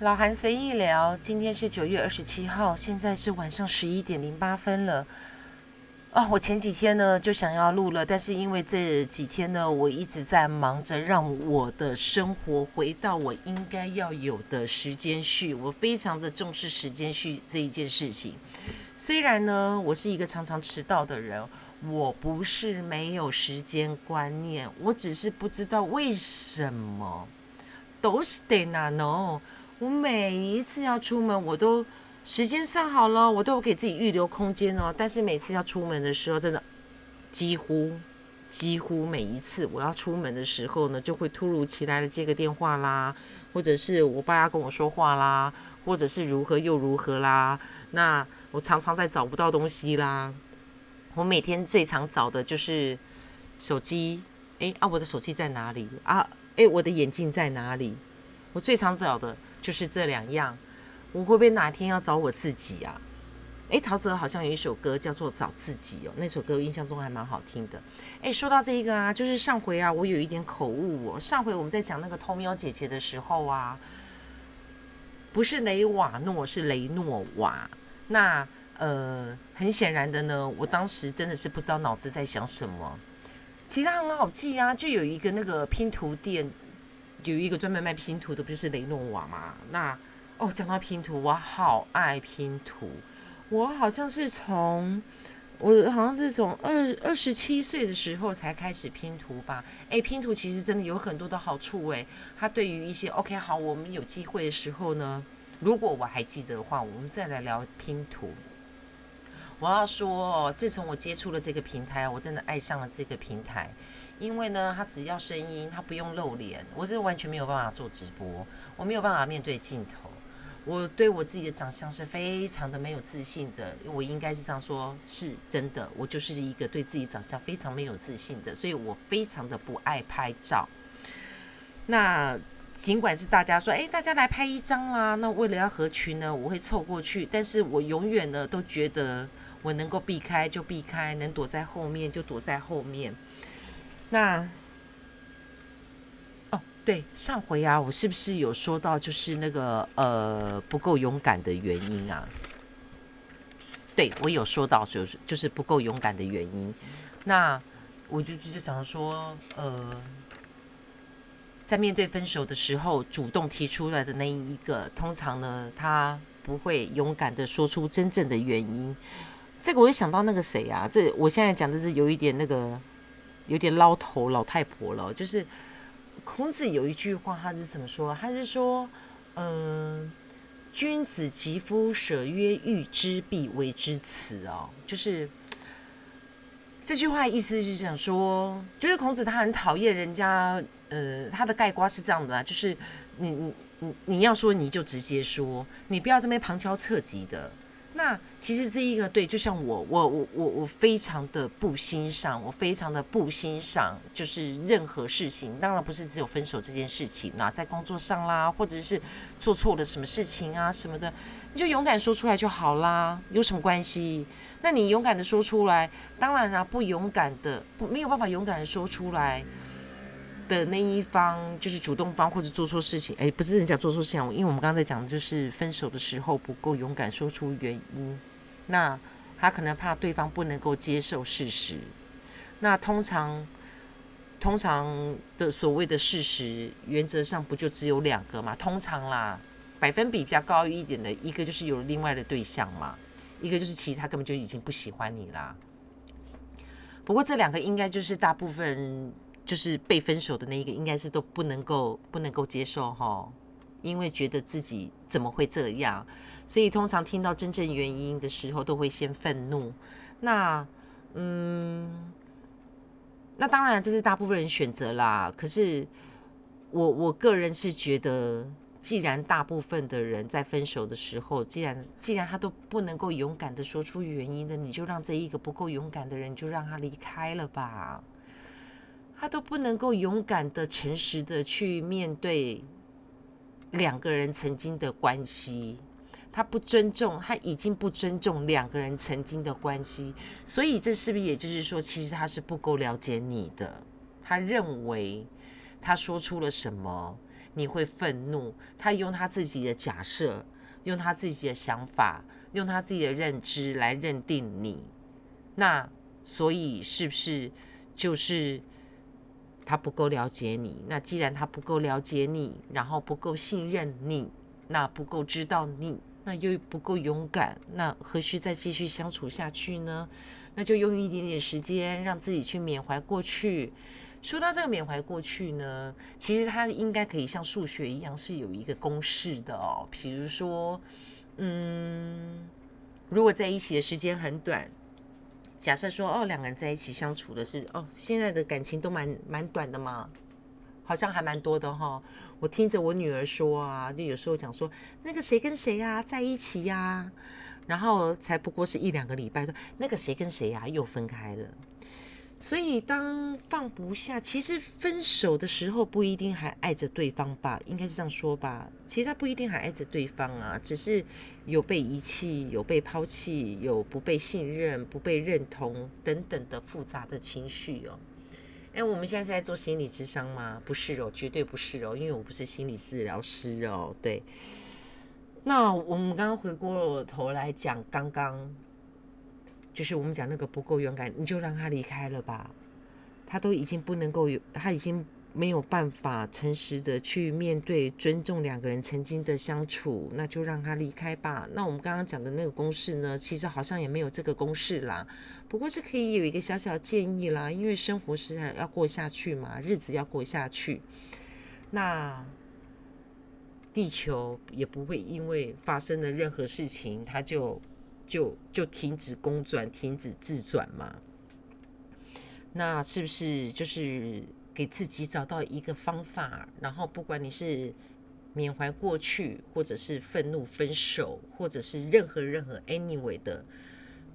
老韩随意聊，今天是九月二十七号，现在是晚上十一点零八分了。啊，我前几天呢就想要录了，但是因为这几天呢，我一直在忙着让我的生活回到我应该要有的时间序，我非常的重视时间序这一件事情。虽然呢，我是一个常常迟到的人，我不是没有时间观念，我只是不知道为什么都是得那 no。我每一次要出门，我都时间算好了，我都有给自己预留空间哦。但是每次要出门的时候，真的几乎几乎每一次我要出门的时候呢，就会突如其来的接个电话啦，或者是我爸要跟我说话啦，或者是如何又如何啦。那我常常在找不到东西啦。我每天最常找的就是手机，诶，啊，我的手机在哪里啊？诶，我的眼镜在哪里？我最常找的。就是这两样，我会不会哪天要找我自己啊？诶，陶喆好像有一首歌叫做《找自己》哦，那首歌印象中还蛮好听的。诶，说到这一个啊，就是上回啊，我有一点口误哦。上回我们在讲那个偷喵姐姐的时候啊，不是雷瓦诺，是雷诺瓦。那呃，很显然的呢，我当时真的是不知道脑子在想什么。其他很好记啊，就有一个那个拼图店。有一个专门卖拼图的，不就是雷诺瓦吗？那哦，讲到拼图，我好爱拼图。我好像是从我好像是从二二十七岁的时候才开始拼图吧。诶，拼图其实真的有很多的好处诶。它对于一些 OK 好，我们有机会的时候呢，如果我还记得的话，我们再来聊拼图。我要说，自从我接触了这个平台，我真的爱上了这个平台。因为呢，他只要声音，他不用露脸，我是完全没有办法做直播，我没有办法面对镜头，我对我自己的长相是非常的没有自信的。我应该是这样说，是真的，我就是一个对自己长相非常没有自信的，所以我非常的不爱拍照。那尽管是大家说，哎，大家来拍一张啦，那为了要合群呢，我会凑过去，但是我永远呢都觉得我能够避开就避开，能躲在后面就躲在后面。那哦，对，上回啊，我是不是有说到就是那个呃不够勇敢的原因啊？对我有说到，就是就是不够勇敢的原因。那我就直接讲说，呃，在面对分手的时候，主动提出来的那一个，通常呢，他不会勇敢的说出真正的原因。这个我就想到那个谁啊？这我现在讲的是有一点那个。有点捞头老太婆了，就是孔子有一句话，他是怎么说？他是说，嗯，君子疾夫舍曰欲之必为之辞哦，就是这句话意思就是想说，就是孔子他很讨厌人家，呃，他的盖瓜是这样的啊，就是你你你你要说你就直接说，你不要这边旁敲侧击的。那其实这一个对，就像我，我，我，我，我非常的不欣赏，我非常的不欣赏，就是任何事情，当然不是只有分手这件事情啦在工作上啦，或者是做错了什么事情啊什么的，你就勇敢说出来就好啦，有什么关系？那你勇敢的说出来，当然啦，不勇敢的，不没有办法勇敢的说出来。的那一方就是主动方或者做错事情，哎，不是人家做错事情，因为我们刚刚在讲的就是分手的时候不够勇敢说出原因，那他可能怕对方不能够接受事实，那通常通常的所谓的事实，原则上不就只有两个嘛？通常啦，百分比比较高一点的一个就是有另外的对象嘛，一个就是其实他根本就已经不喜欢你啦。不过这两个应该就是大部分。就是被分手的那一个，应该是都不能够不能够接受哈，因为觉得自己怎么会这样，所以通常听到真正原因的时候，都会先愤怒。那嗯，那当然这是大部分人选择啦。可是我我个人是觉得，既然大部分的人在分手的时候，既然既然他都不能够勇敢的说出原因的，你就让这一个不够勇敢的人，就让他离开了吧。他都不能够勇敢的、诚实的去面对两个人曾经的关系，他不尊重，他已经不尊重两个人曾经的关系，所以这是不是也就是说，其实他是不够了解你的？他认为他说出了什么，你会愤怒，他用他自己的假设，用他自己的想法，用他自己的认知来认定你。那所以是不是就是他不够了解你？那既然他不够了解你，然后不够信任你，那不够知道你，那又不够勇敢，那何须再继续相处下去呢？那就用一点点时间，让自己去缅怀过去。说到这个缅怀过去呢，其实它应该可以像数学一样，是有一个公式的哦。比如说，嗯，如果在一起的时间很短，假设说哦，两个人在一起相处的是哦，现在的感情都蛮蛮短的嘛，好像还蛮多的哈。我听着我女儿说啊，就有时候讲说那个谁跟谁呀在一起呀。然后才不过是一两个礼拜，说那个谁跟谁呀又分开了。所以当放不下，其实分手的时候不一定还爱着对方吧，应该是这样说吧。其实他不一定还爱着对方啊，只是有被遗弃、有被抛弃、有不被信任、不被认同等等的复杂的情绪哦。哎，我们现在是在做心理智商吗？不是哦，绝对不是哦，因为我不是心理治疗师哦，对。那我们刚刚回过头来讲，刚刚就是我们讲那个不够勇敢，你就让他离开了吧。他都已经不能够有，他已经没有办法诚实的去面对、尊重两个人曾经的相处，那就让他离开吧。那我们刚刚讲的那个公式呢，其实好像也没有这个公式啦，不过是可以有一个小小建议啦，因为生活是要过下去嘛，日子要过下去，那。地球也不会因为发生了任何事情，它就就就停止公转、停止自转嘛？那是不是就是给自己找到一个方法？然后不管你是缅怀过去，或者是愤怒分手，或者是任何任何 anyway 的。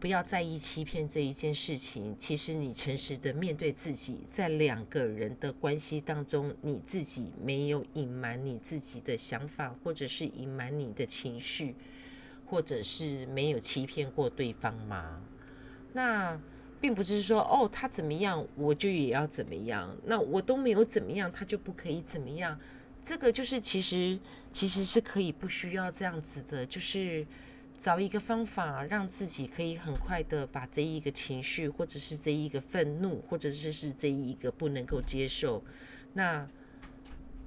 不要在意欺骗这一件事情。其实你诚实的面对自己，在两个人的关系当中，你自己没有隐瞒你自己的想法，或者是隐瞒你的情绪，或者是没有欺骗过对方吗？那并不是说哦，他怎么样，我就也要怎么样。那我都没有怎么样，他就不可以怎么样。这个就是其实其实是可以不需要这样子的，就是。找一个方法，让自己可以很快的把这一个情绪，或者是这一个愤怒，或者是是这一个不能够接受，那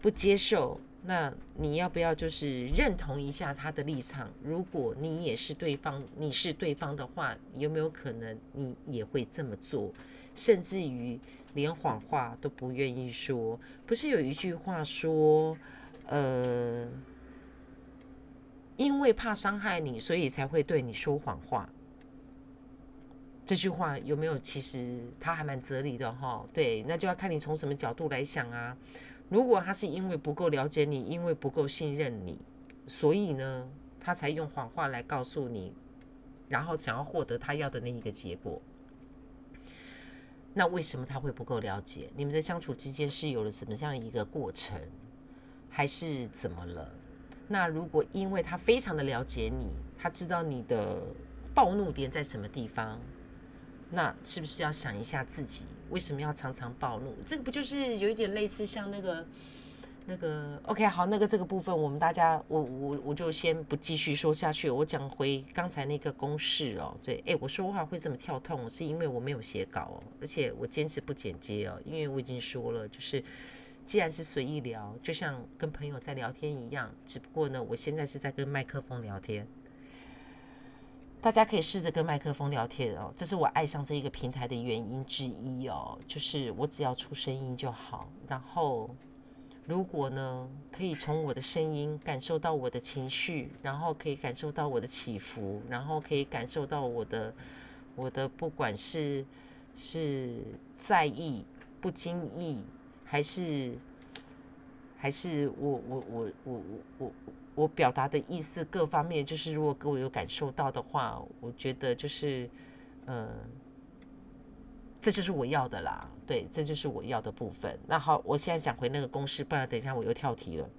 不接受，那你要不要就是认同一下他的立场？如果你也是对方，你是对方的话，有没有可能你也会这么做？甚至于连谎话都不愿意说？不是有一句话说，呃。因为怕伤害你，所以才会对你说谎话。这句话有没有？其实他还蛮哲理的哈。对，那就要看你从什么角度来想啊。如果他是因为不够了解你，因为不够信任你，所以呢，他才用谎话来告诉你，然后想要获得他要的那一个结果。那为什么他会不够了解？你们的相处之间是有了什么样一个过程，还是怎么了？那如果因为他非常的了解你，他知道你的暴怒点在什么地方，那是不是要想一下自己为什么要常常暴怒？这个不就是有一点类似像那个那个？OK，好，那个这个部分我们大家，我我我就先不继续说下去，我讲回刚才那个公式哦。对，哎，我说话会这么跳痛，是因为我没有写稿哦，而且我坚持不剪接哦，因为我已经说了，就是。既然是随意聊，就像跟朋友在聊天一样，只不过呢，我现在是在跟麦克风聊天。大家可以试着跟麦克风聊天哦，这是我爱上这一个平台的原因之一哦，就是我只要出声音就好。然后，如果呢，可以从我的声音感受到我的情绪，然后可以感受到我的起伏，然后可以感受到我的我的不管是是在意不经意。还是还是我我我我我我我表达的意思各方面，就是如果各位有感受到的话，我觉得就是呃，这就是我要的啦。对，这就是我要的部分。那好，我现在讲回那个公式，不然等一下我又跳题了。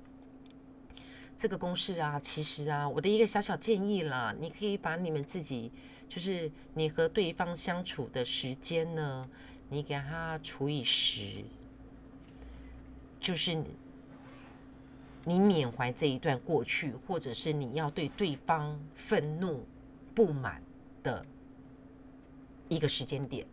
这个公式啊，其实啊，我的一个小小建议啦，你可以把你们自己，就是你和对方相处的时间呢，你给他除以十。就是你缅怀这一段过去，或者是你要对对方愤怒不满的一个时间点。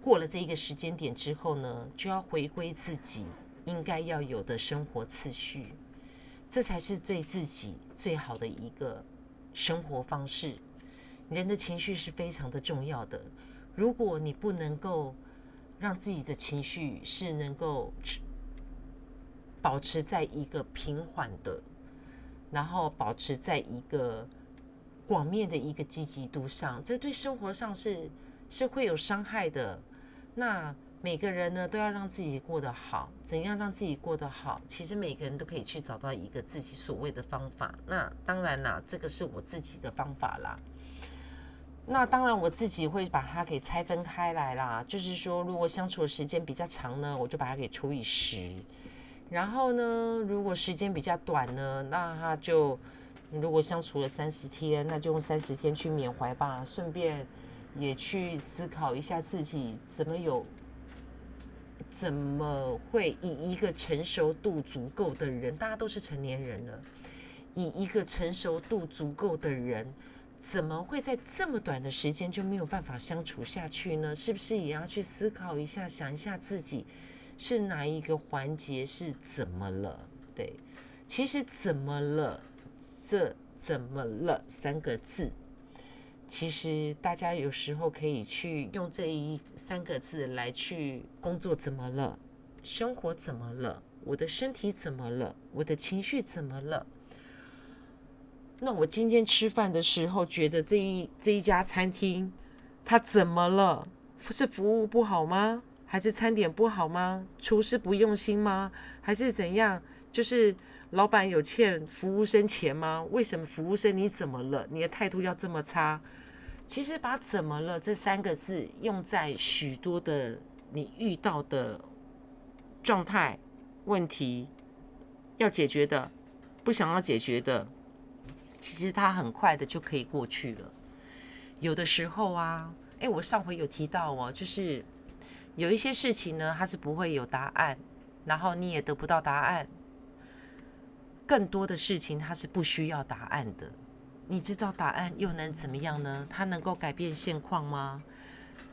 过了这一个时间点之后呢，就要回归自己应该要有的生活次序，这才是对自己最好的一个生活方式。人的情绪是非常的重要的，如果你不能够让自己的情绪是能够保持在一个平缓的，然后保持在一个广面的一个积极度上，这对生活上是是会有伤害的。那每个人呢都要让自己过得好，怎样让自己过得好？其实每个人都可以去找到一个自己所谓的方法。那当然啦，这个是我自己的方法啦。那当然，我自己会把它给拆分开来啦。就是说，如果相处的时间比较长呢，我就把它给除以十。然后呢，如果时间比较短呢，那他就如果相处了三十天，那就用三十天去缅怀吧。顺便也去思考一下自己怎么有，怎么会以一个成熟度足够的人，大家都是成年人了，以一个成熟度足够的人。怎么会在这么短的时间就没有办法相处下去呢？是不是也要去思考一下，想一下自己是哪一个环节是怎么了？对，其实怎么了？这怎么了三个字，其实大家有时候可以去用这一三个字来去工作。怎么了？生活怎么了？我的身体怎么了？我的情绪怎么了？那我今天吃饭的时候，觉得这一这一家餐厅，它怎么了？是服务不好吗？还是餐点不好吗？厨师不用心吗？还是怎样？就是老板有欠服务生钱吗？为什么服务生你怎么了？你的态度要这么差？其实把“怎么了”这三个字用在许多的你遇到的状态、问题要解决的，不想要解决的。其实它很快的就可以过去了。有的时候啊，哎，我上回有提到哦，就是有一些事情呢，它是不会有答案，然后你也得不到答案。更多的事情它是不需要答案的。你知道答案又能怎么样呢？它能够改变现况吗？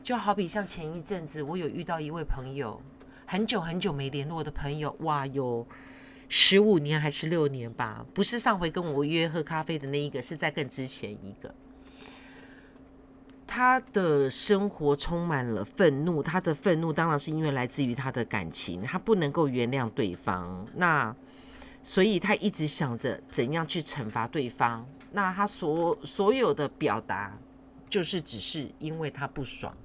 就好比像前一阵子，我有遇到一位朋友，很久很久没联络的朋友，哇，有。十五年还是六年吧，不是上回跟我约喝咖啡的那一个，是在更之前一个。他的生活充满了愤怒，他的愤怒当然是因为来自于他的感情，他不能够原谅对方，那所以他一直想着怎样去惩罚对方。那他所所有的表达，就是只是因为他不爽。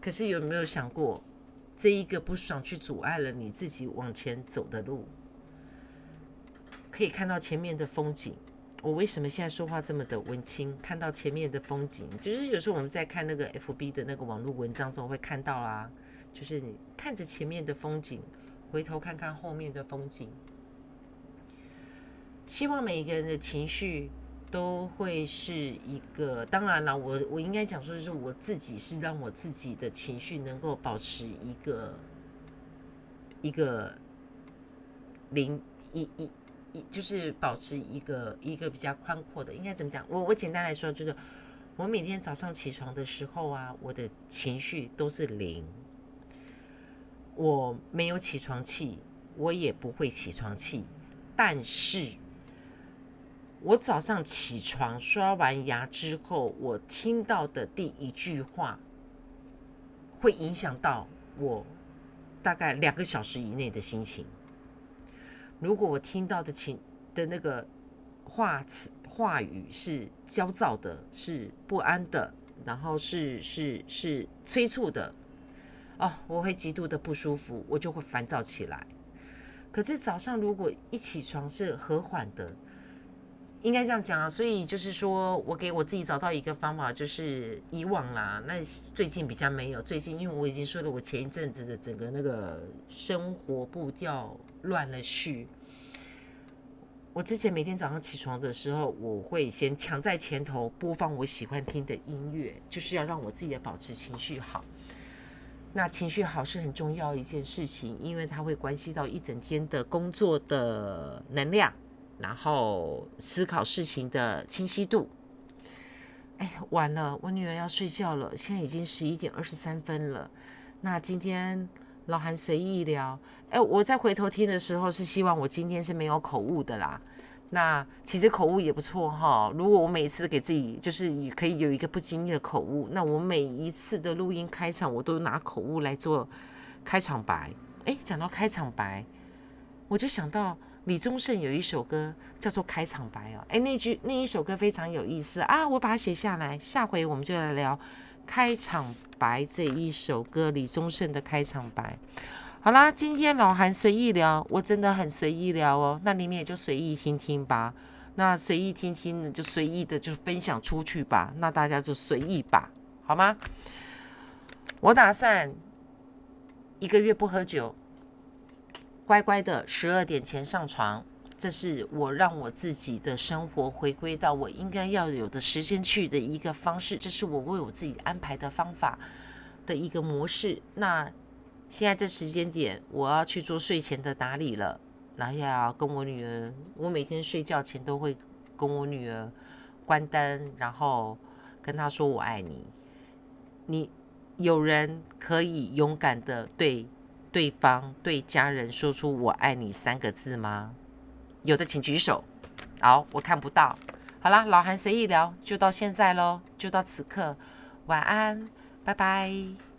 可是有没有想过？这一个不爽去阻碍了你自己往前走的路，可以看到前面的风景。我为什么现在说话这么的文青？看到前面的风景，就是有时候我们在看那个 FB 的那个网络文章中会看到啊，就是你看着前面的风景，回头看看后面的风景。希望每一个人的情绪。都会是一个，当然了，我我应该讲说，就是我自己是让我自己的情绪能够保持一个一个零一一，就是保持一个一个比较宽阔的，应该怎么讲？我我简单来说，就是我每天早上起床的时候啊，我的情绪都是零，我没有起床气，我也不会起床气，但是。我早上起床刷完牙之后，我听到的第一句话，会影响到我大概两个小时以内的心情。如果我听到的情的那个话词话语是焦躁的，是不安的，然后是是是催促的，哦，我会极度的不舒服，我就会烦躁起来。可是早上如果一起床是和缓的。应该这样讲啊，所以就是说我给我自己找到一个方法，就是以往啦，那最近比较没有。最近因为我已经说了，我前一阵子的整个那个生活步调乱了序。我之前每天早上起床的时候，我会先抢在前头播放我喜欢听的音乐，就是要让我自己的保持情绪好。那情绪好是很重要一件事情，因为它会关系到一整天的工作的能量，然后思考事情的清晰度。哎，完了，我女儿要睡觉了，现在已经十一点二十三分了。那今天老韩随意聊，哎，我在回头听的时候是希望我今天是没有口误的啦。那其实口误也不错哈。如果我每次给自己就是可以有一个不经意的口误，那我每一次的录音开场，我都拿口误来做开场白。哎，讲到开场白，我就想到李宗盛有一首歌叫做《开场白》哦。哎，那句那一首歌非常有意思啊，我把它写下来，下回我们就来聊开场白这一首歌，李宗盛的开场白。好啦，今天老韩随意聊，我真的很随意聊哦。那你们也就随意听听吧。那随意听听呢，就随意的就分享出去吧。那大家就随意吧，好吗？我打算一个月不喝酒，乖乖的十二点前上床。这是我让我自己的生活回归到我应该要有的时间去的一个方式。这是我为我自己安排的方法的一个模式。那。现在这时间点，我要去做睡前的打理了，然后要跟我女儿。我每天睡觉前都会跟我女儿关灯，然后跟她说“我爱你”。你有人可以勇敢的对对方、对家人说出“我爱你”三个字吗？有的请举手。好，我看不到。好啦，老韩随意聊，就到现在喽，就到此刻。晚安，拜拜。